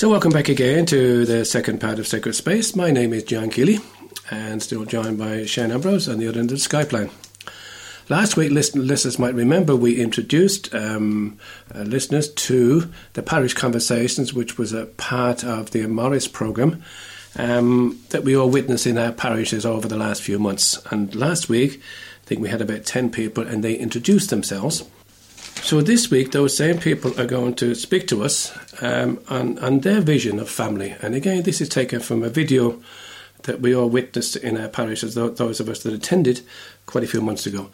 So, welcome back again to the second part of Sacred Space. My name is John Keeley, and still joined by Shane Ambrose on the other end of the Skype Last week, listeners might remember we introduced um, uh, listeners to the Parish Conversations, which was a part of the Amoris programme um, that we all witnessed in our parishes over the last few months. And last week, I think we had about 10 people, and they introduced themselves. So this week, those same people are going to speak to us um, on, on their vision of family. And again, this is taken from a video that we all witnessed in our parishes, those of us that attended quite a few months ago.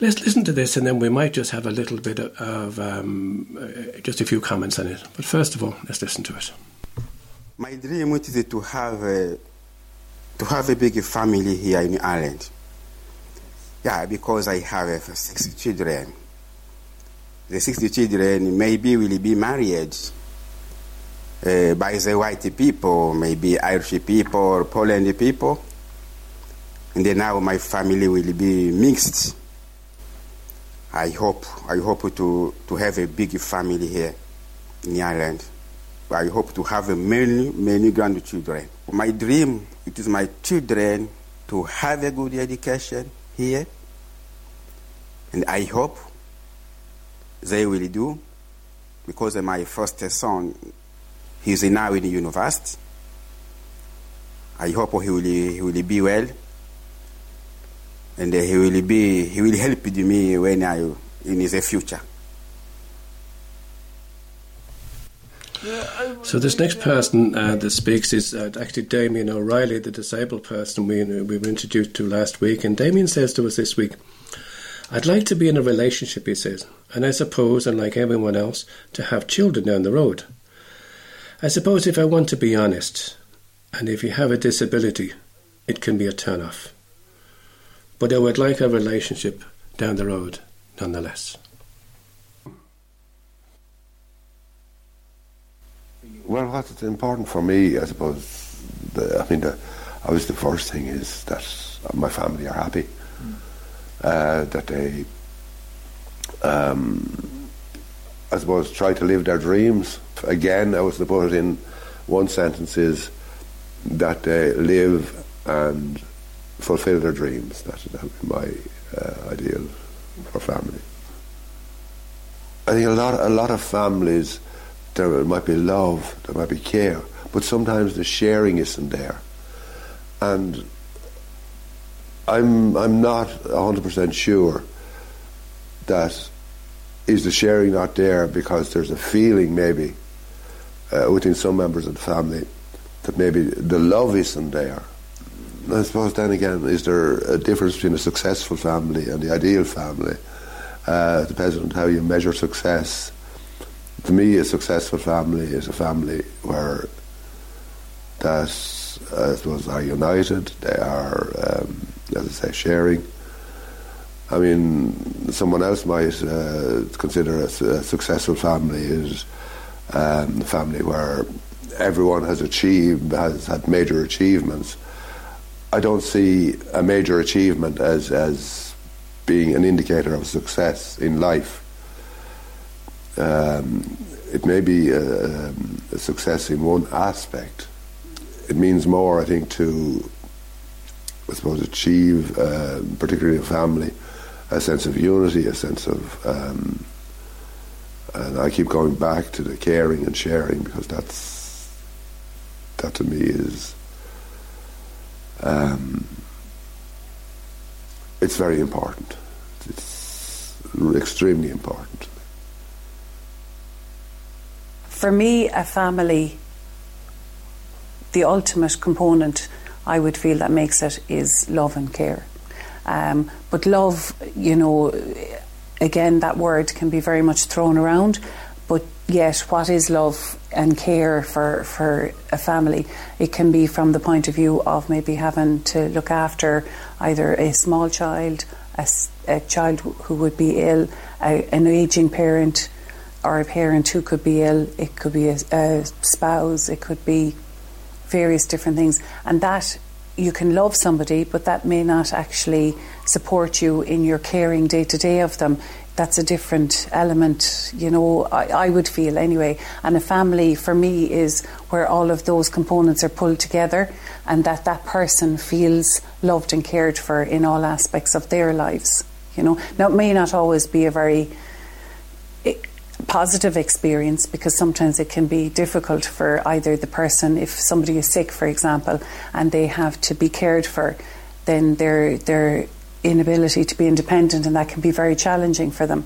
Let's listen to this, and then we might just have a little bit of um, uh, just a few comments on it. But first of all, let's listen to it. My dream is to have a, to have a big family here in Ireland. Yeah, because I have uh, six children the 60 children maybe will be married uh, by the white people, maybe Irish people or Poland people. And then now my family will be mixed. I hope, I hope to, to have a big family here in Ireland. I hope to have many, many grandchildren. My dream, it is my children to have a good education here. And I hope they will do because my first son he's now in the university. I hope he will, he will be well and he will be he will help me when I in the future. So this next person uh, that speaks is uh, actually Damien O'Reilly, the disabled person we, we were introduced to last week. And Damien says to us this week, I'd like to be in a relationship, he says, and I suppose, unlike everyone else, to have children down the road. I suppose if I want to be honest, and if you have a disability, it can be a turn off. But I would like a relationship down the road nonetheless. Well, what's important for me, I suppose, the, I mean, the, always the first thing is that my family are happy mm. Uh, that they, um, I suppose, try to live their dreams. Again, I was to put it in one sentence is that they live and fulfill their dreams. That would be my uh, ideal for family. I think a lot, a lot of families, there might be love, there might be care, but sometimes the sharing isn't there. And I'm I'm not hundred percent sure that is the sharing not there because there's a feeling maybe uh, within some members of the family that maybe the love isn't there. I suppose then again, is there a difference between a successful family and the ideal family? Uh, it depends on how you measure success. To me, a successful family is a family where that I suppose are united. They are um, as I say, sharing. I mean, someone else might uh, consider a, a, successful family is um, a family where everyone has achieved, has had major achievements. I don't see a major achievement as, as being an indicator of success in life. Um, it may be a, a success in one aspect. It means more, I think, to I suppose, achieve, uh, particularly in family, a sense of unity, a sense of, um, and I keep going back to the caring and sharing because that's, that to me is, um, it's very important. It's extremely important. For me, a family, the ultimate component I would feel that makes it is love and care. Um, but love, you know, again, that word can be very much thrown around. But yet, what is love and care for, for a family? It can be from the point of view of maybe having to look after either a small child, a, a child who would be ill, a, an aging parent, or a parent who could be ill. It could be a, a spouse, it could be various different things. And that you can love somebody, but that may not actually support you in your caring day to day of them. that's a different element, you know, I, I, would feel anyway. And a family for me is where all of those components are pulled together and that that person feels loved and cared for in all aspects of their lives, you know. Now, it may not always be a very positive experience because sometimes it can be difficult for either the person, if somebody is sick, for example, and they have to be cared for, then they're, they're inability to be independent, and that can be very challenging for them.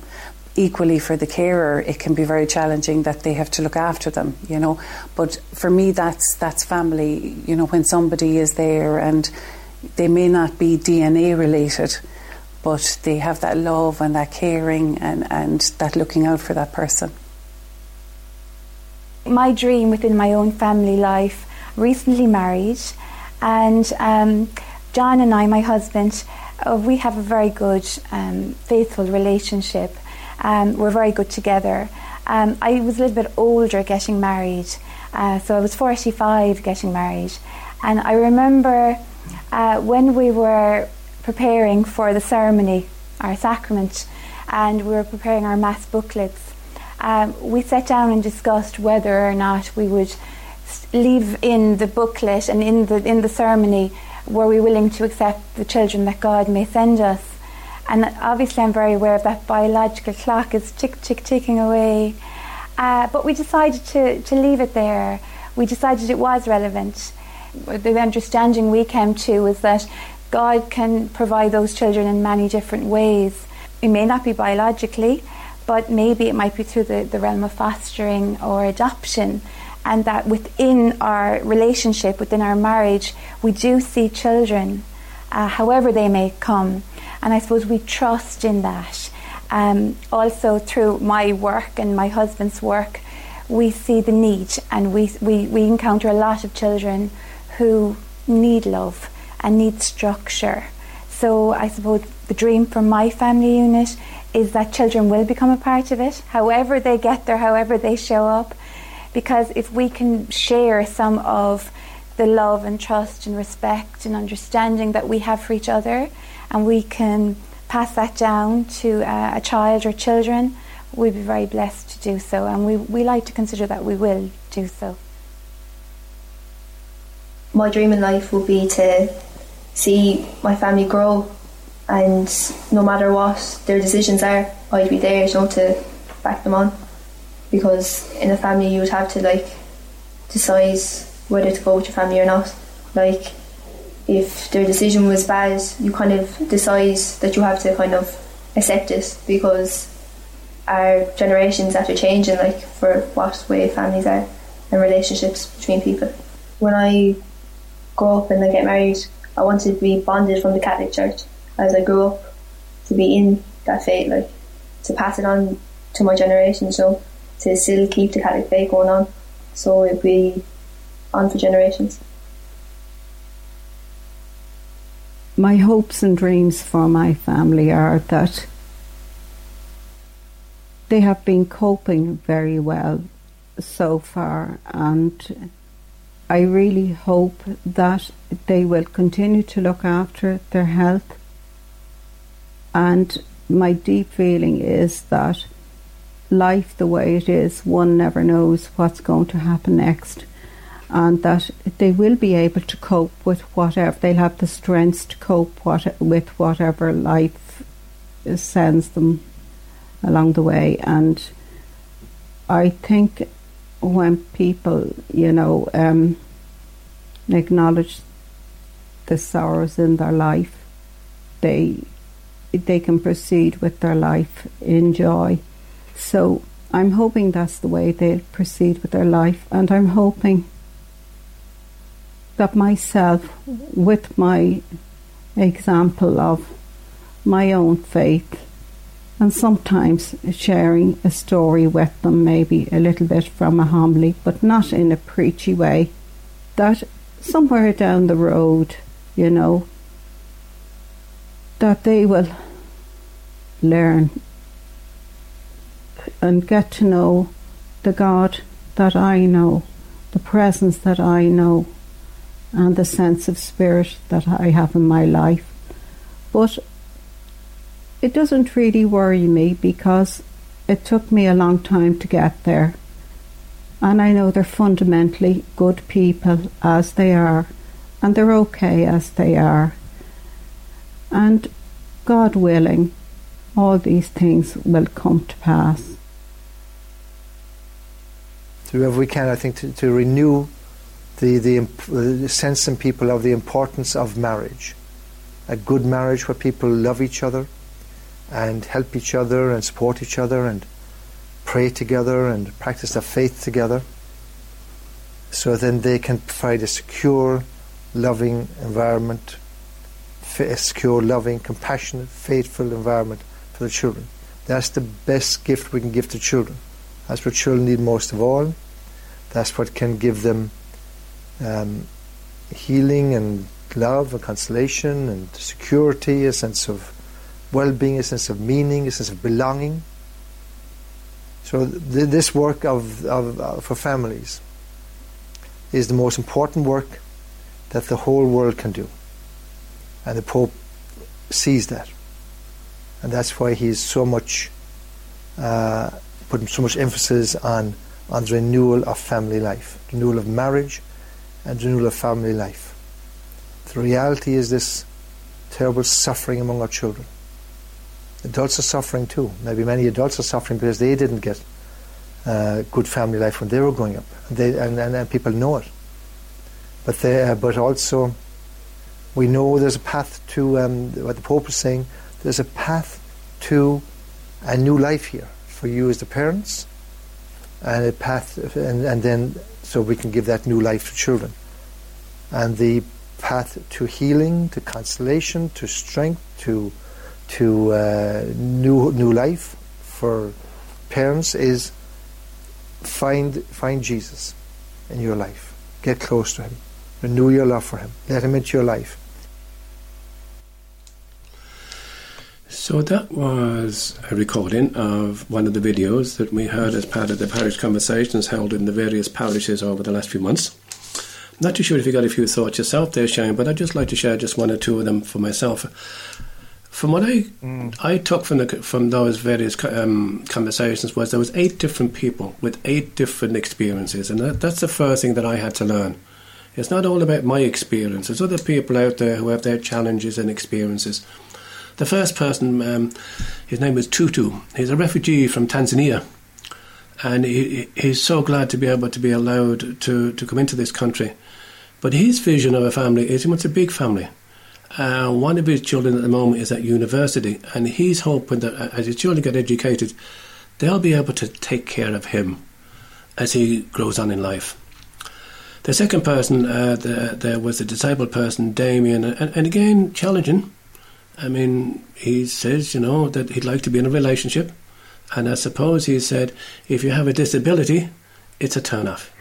Equally, for the carer, it can be very challenging that they have to look after them, you know. But for me, that's that's family. You know, when somebody is there and they may not be DNA related, but they have that love and that caring and, and that looking out for that person. My dream within my own family life, recently married, and um, John and I, my husband, uh, we have a very good, um, faithful relationship. Um, we're very good together. Um, I was a little bit older getting married, uh, so I was 45 getting married. And I remember uh, when we were preparing for the ceremony, our sacrament, and we were preparing our mass booklets, um, we sat down and discussed whether or not we would leave in the booklet and in the in the ceremony were we willing to accept the children that God may send us? And obviously, I'm very aware of that biological clock is tick, tick, ticking away. Uh, but we decided to, to leave it there. We decided it was relevant. The understanding we came to was that God can provide those children in many different ways. It may not be biologically, but maybe it might be through the, the realm of fostering or adoption and that within our relationship, within our marriage, we do see children, uh, however they may come. And I suppose we trust in that. Um, also, through my work and my husband's work, we see the need, and we, we, we encounter a lot of children who need love and need structure. So, I suppose the dream for my family unit is that children will become a part of it, however they get there, however they show up because if we can share some of the love and trust and respect and understanding that we have for each other, and we can pass that down to uh, a child or children, we'd be very blessed to do so, and we, we like to consider that we will do so. My dream in life will be to see my family grow, and no matter what their decisions are, I'd be there you know, to back them on because in a family you would have to like decide whether to go with your family or not. Like if their decision was bad, you kind of decide that you have to kind of accept it because our generations after changing like for what way families are and relationships between people. When I grow up and I get married, I wanted to be bonded from the Catholic Church as I grew up to be in that faith, like to pass it on to my generation. So to still keep the Catholic faith going on. So it'll be on for generations. My hopes and dreams for my family are that they have been coping very well so far, and I really hope that they will continue to look after their health. And my deep feeling is that life the way it is, one never knows what's going to happen next. And that they will be able to cope with whatever, they'll have the strength to cope what, with whatever life sends them along the way. And I think when people, you know, um, acknowledge the sorrows in their life, they they can proceed with their life in joy. So I'm hoping that's the way they'll proceed with their life, and I'm hoping that myself, with my example of my own faith, and sometimes sharing a story with them, maybe a little bit from a homily, but not in a preachy way, that somewhere down the road, you know, that they will learn and get to know the God that I know, the presence that I know, and the sense of spirit that I have in my life. But it doesn't really worry me because it took me a long time to get there. And I know they're fundamentally good people as they are, and they're okay as they are. And God willing, all these things will come to pass. Do we can, I think, to, to renew the, the, the sense in people of the importance of marriage. A good marriage where people love each other and help each other and support each other and pray together and practice their faith together. So then they can provide a secure, loving environment, a secure, loving, compassionate, faithful environment for the children. That's the best gift we can give to children. That's what children need most of all. That's what can give them um, healing and love and consolation and security, a sense of well-being, a sense of meaning, a sense of belonging. So th- this work of, of uh, for families is the most important work that the whole world can do, and the Pope sees that, and that's why he's so much uh, putting so much emphasis on on the renewal of family life, renewal of marriage, and renewal of family life. The reality is this terrible suffering among our children. Adults are suffering too. Maybe many adults are suffering because they didn't get uh, good family life when they were growing up, they, and, and, and people know it. But they, uh, but also, we know there's a path to um, what the Pope is saying. There's a path to a new life here for you as the parents, and a path, and, and then so we can give that new life to children. And the path to healing, to consolation, to strength, to to uh, new new life for parents is find find Jesus in your life. Get close to him. Renew your love for him. Let him into your life. So that was a recording of one of the videos that we heard as part of the parish conversations held in the various parishes over the last few months. Not too sure if you got a few thoughts yourself there, Shane, but I'd just like to share just one or two of them for myself. From what I mm. I took from the, from those various um, conversations was there was eight different people with eight different experiences, and that, that's the first thing that I had to learn. It's not all about my experience. There's other people out there who have their challenges and experiences. The first person, um, his name was Tutu. He's a refugee from Tanzania, and he, he's so glad to be able to be allowed to, to come into this country but his vision of a family is he wants a big family. Uh, one of his children at the moment is at university, and he's hoping that uh, as his children get educated, they'll be able to take care of him as he grows on in life. The second person, uh, the, there was a disabled person, Damien, and, and again, challenging. I mean, he says, you know, that he'd like to be in a relationship, and I suppose he said, if you have a disability, it's a turn off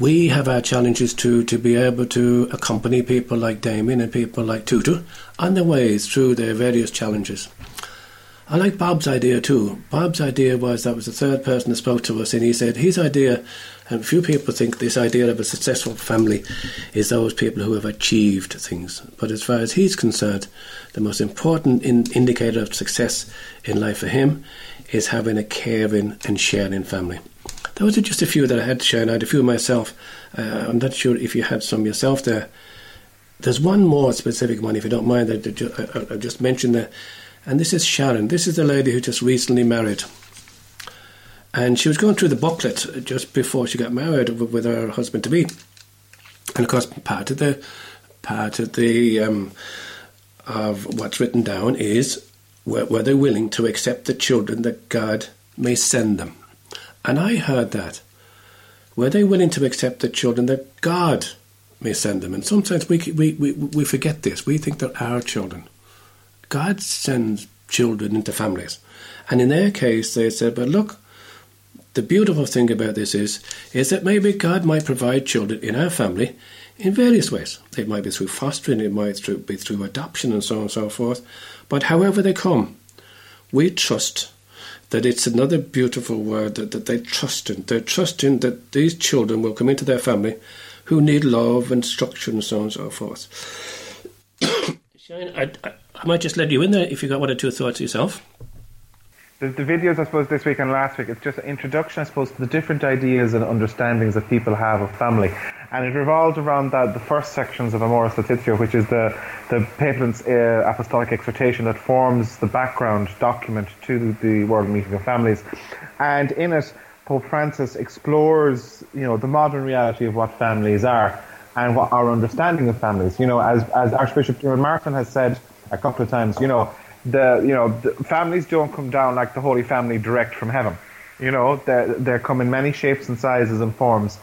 we have our challenges to to be able to accompany people like Damien and people like Tutu on their ways through their various challenges. I like Bob's idea too. Bob's idea was that was the third person that spoke to us, and he said his idea, and few people think this idea of a successful family is those people who have achieved things. But as far as he's concerned, the most important in indicator of success in life for him is having a caring and sharing family. Those are just a few that I had to share, and I had a few myself. Uh, I'm not sure if you had some yourself there. There's one more specific one, if you don't mind, that I, I just mentioned there, and this is Sharon. This is the lady who just recently married. And she was going through the booklet just before she got married with her husband to be. And of course, part of the part of the um, of what's written down is were, were they willing to accept the children that God may send them. And I heard that. Were they willing to accept the children that God may send them? And sometimes we, we, we, we forget this. We think they're our children. God sends children into families. And in their case, they said, but look, the beautiful thing about this is, is that maybe God might provide children in our family in various ways. It might be through fostering, it might be through adoption, and so on and so forth. But however they come, we trust that it's another beautiful word that, that they trust in. They're trusting that these children will come into their family who need love and structure and so on and so forth. Shane, I, I, I might just let you in there if you've got one or two thoughts yourself. The, the, videos, I suppose, this week and last week, it's just an introduction, I suppose, to the different ideas and understandings that people have of family. And it revolves around that, the first sections of Amoris Laetitia, which is the, the papal uh, apostolic exhortation that forms the background document to the World Meeting of Families. And in it, Pope Francis explores, you know, the modern reality of what families are and what our understanding of families. You know, as, as Archbishop Martin has said a couple of times, you know, the you know the families don't come down like the Holy Family direct from heaven. You know, they they come in many shapes and sizes and forms,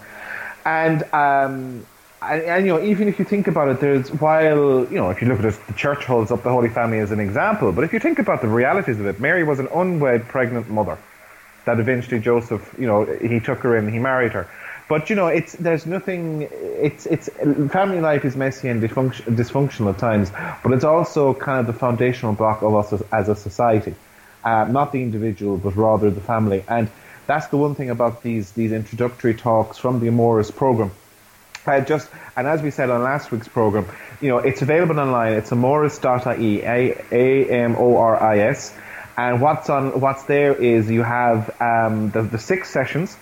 and um, and, and, you know even if you think about it, there's while you know if you look at it, the Church holds up the Holy Family as an example, but if you think about the realities of it, Mary was an unwed pregnant mother that eventually Joseph, you know, he took her in, he married her. But you know, it's there's nothing. It's it's family life is messy and dysfunction, dysfunctional at times, but it's also kind of the foundational block of us as, as a society, uh, not the individual, but rather the family. And that's the one thing about these these introductory talks from the Amoris program. Uh, just and as we said on last week's program, you know, it's available online. It's amoris.ie, a a m o r i s, and what's on what's there is you have um, the the six sessions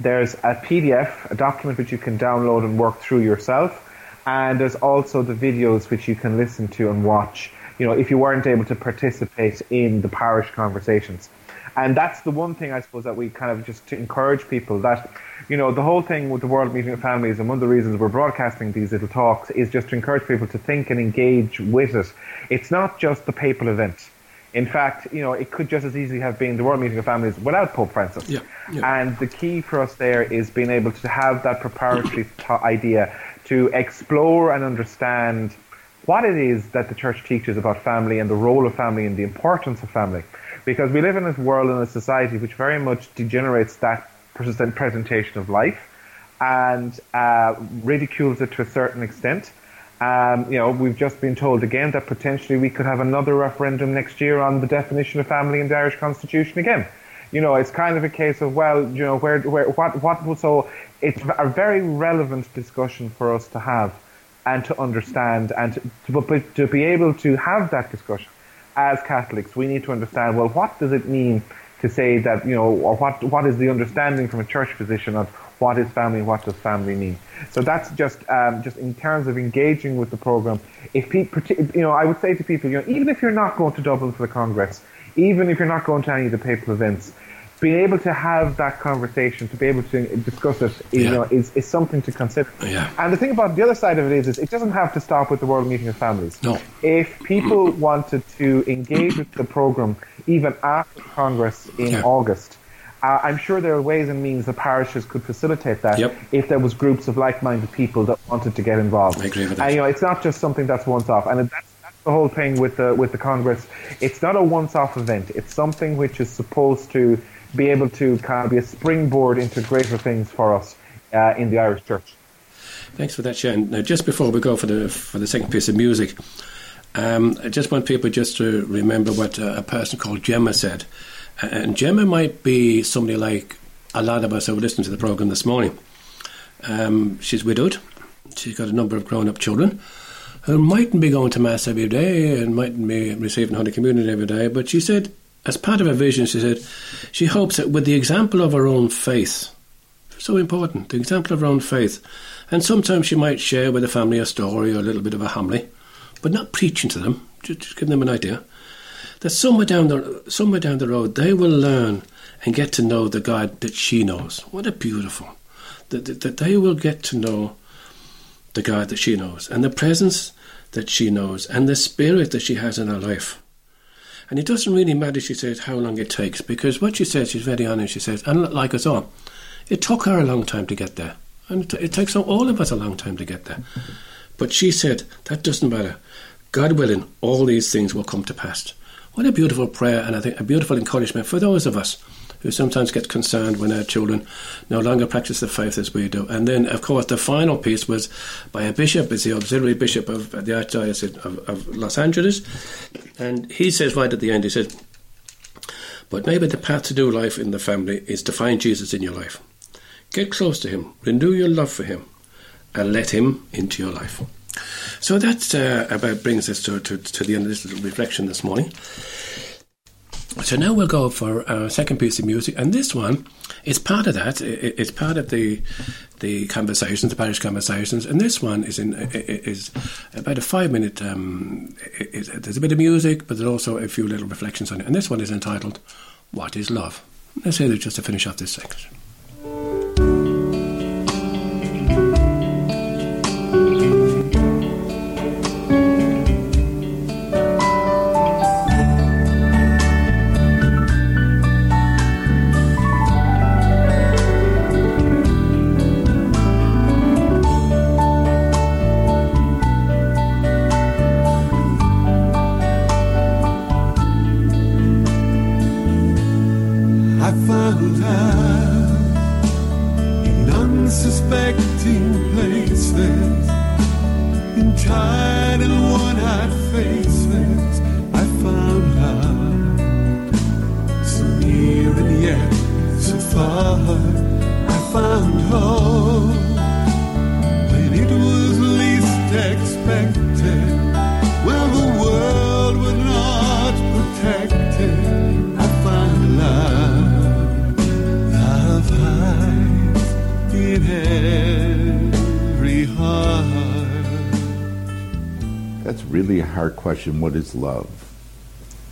there's a PDF, a document which you can download and work through yourself. And there's also the videos which you can listen to and watch, you know, if you weren't able to participate in the parish conversations. And that's the one thing I suppose that we kind of just to encourage people that, you know, the whole thing with the World Meeting of Families and one of the reasons we're broadcasting these little talks is just to encourage people to think and engage with it. It's not just the papal event in fact, you know, it could just as easily have been the World Meeting of Families without Pope Francis. Yeah, yeah. And the key for us there is being able to have that preparatory idea to explore and understand what it is that the church teaches about family and the role of family and the importance of family. Because we live in this world and a society which very much degenerates that presentation of life and uh, ridicules it to a certain extent um, you know, we've just been told again that potentially we could have another referendum next year on the definition of family in the Irish Constitution again. You know, it's kind of a case of well, you know, where, where, what, what? So it's a very relevant discussion for us to have and to understand and to, to, to be able to have that discussion as Catholics. We need to understand well, what does it mean to say that you know, or what what is the understanding from a church position of what is family, what does family mean. So that's just um, just in terms of engaging with the program. If people, you know, I would say to people, you know, even if you're not going to Dublin for the Congress, even if you're not going to any of the papal events, being able to have that conversation, to be able to discuss it, you yeah. know, is, is something to consider. Yeah. And the thing about the other side of it is, is it doesn't have to stop with the World Meeting of Families. No. If people wanted to engage with the program even after Congress in yeah. August, uh, I'm sure there are ways and means the parishes could facilitate that yep. if there was groups of like-minded people that wanted to get involved. I agree with that. And, you know, it's not just something that's once off, and that's, that's the whole thing with the with the Congress. It's not a once-off event. It's something which is supposed to be able to kind of be a springboard into greater things for us uh, in the Irish Church. Thanks for that, Shane. Now, just before we go for the for the second piece of music, um, I just want people just to remember what uh, a person called Gemma said. And Gemma might be somebody like a lot of us who listened to the program this morning. Um, she's widowed. She's got a number of grown up children who mightn't be going to Mass every day and mightn't be receiving Holy Communion every day. But she said, as part of her vision, she said, she hopes that with the example of her own faith, so important, the example of her own faith, and sometimes she might share with the family a story or a little bit of a homily, but not preaching to them, just, just giving them an idea that somewhere down the somewhere down the road they will learn and get to know the God that she knows. What a beautiful that, that, that they will get to know the God that she knows and the presence that she knows and the spirit that she has in her life. And it doesn't really matter, she says, how long it takes, because what she says, she's very honest, she says, and like us all, it took her a long time to get there. And it, it takes all of us a long time to get there. But she said, that doesn't matter. God willing, all these things will come to pass. What a beautiful prayer, and I think a beautiful encouragement for those of us who sometimes get concerned when our children no longer practice the faith as we do. And then, of course, the final piece was by a bishop, it's the auxiliary bishop of the Archdiocese of, of Los Angeles. And he says right at the end, he says, But maybe the path to do life in the family is to find Jesus in your life. Get close to him, renew your love for him, and let him into your life. So that uh, about brings us to, to, to the end of this little reflection this morning. So now we'll go for our second piece of music, and this one is part of that. It's part of the the conversations, the parish conversations, and this one is in is about a five minute. Um, is, there's a bit of music, but there's also a few little reflections on it, and this one is entitled "What Is Love." Let's hear that just to finish off this section. Question what is love?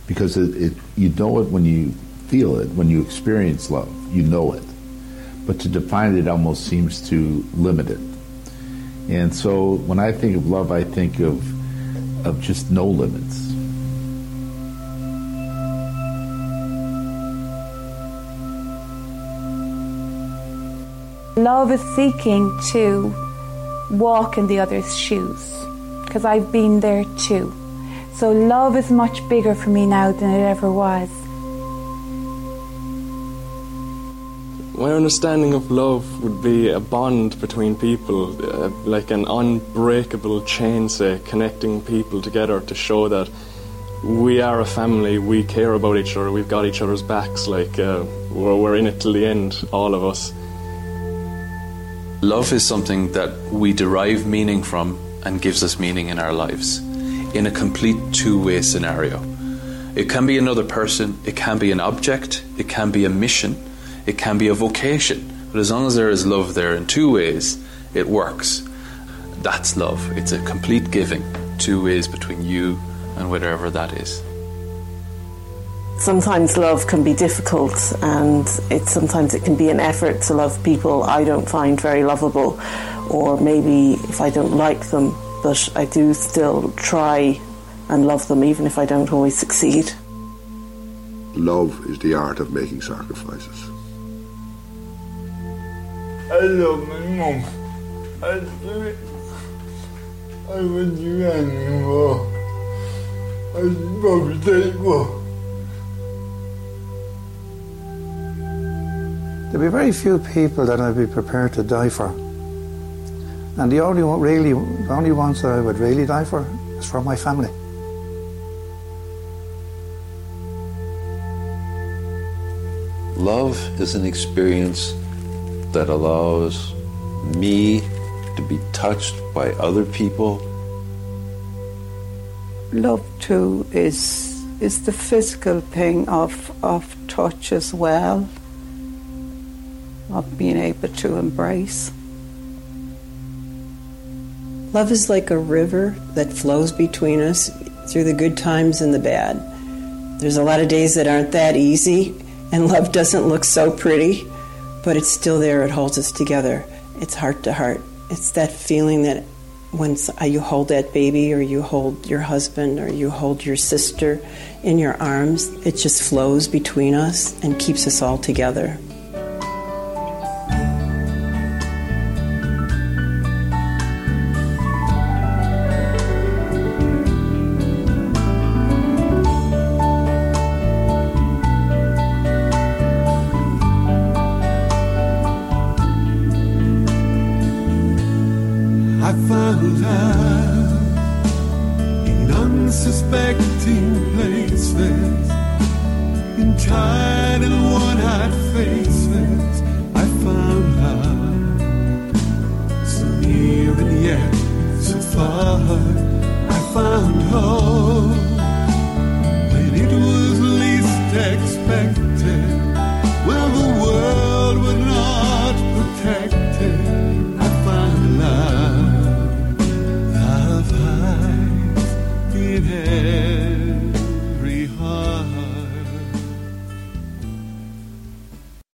Because it, it, you know it when you feel it, when you experience love, you know it. But to define it almost seems to limit it. And so when I think of love, I think of, of just no limits. Love is seeking to walk in the other's shoes because I've been there too. So love is much bigger for me now than it ever was. My understanding of love would be a bond between people, uh, like an unbreakable chain, say, connecting people together to show that we are a family, we care about each other, we've got each other's backs, like uh, we're, we're in it till the end, all of us. Love is something that we derive meaning from and gives us meaning in our lives in a complete two way scenario. It can be another person, it can be an object, it can be a mission, it can be a vocation. But as long as there is love there in two ways, it works. That's love. It's a complete giving, two ways between you and whatever that is. Sometimes love can be difficult, and it sometimes it can be an effort to love people I don't find very lovable, or maybe if I don't like them, but I do still try and love them even if I don't always succeed. Love is the art of making sacrifices. I love my mom. I do it. I would do anything more. I'd probably take more. There'd be very few people that I'd be prepared to die for. And the only one, really, the only ones that I would really die for is for my family. Love is an experience that allows me to be touched by other people. Love too is is the physical thing of of touch as well, of being able to embrace. Love is like a river that flows between us through the good times and the bad. There's a lot of days that aren't that easy, and love doesn't look so pretty, but it's still there. It holds us together. It's heart to heart. It's that feeling that when uh, you hold that baby, or you hold your husband, or you hold your sister in your arms, it just flows between us and keeps us all together. Mother in unsuspecting places, in tired and worn-out faces, I found love. So near and yet so far, I found hope when it was least expected. Well.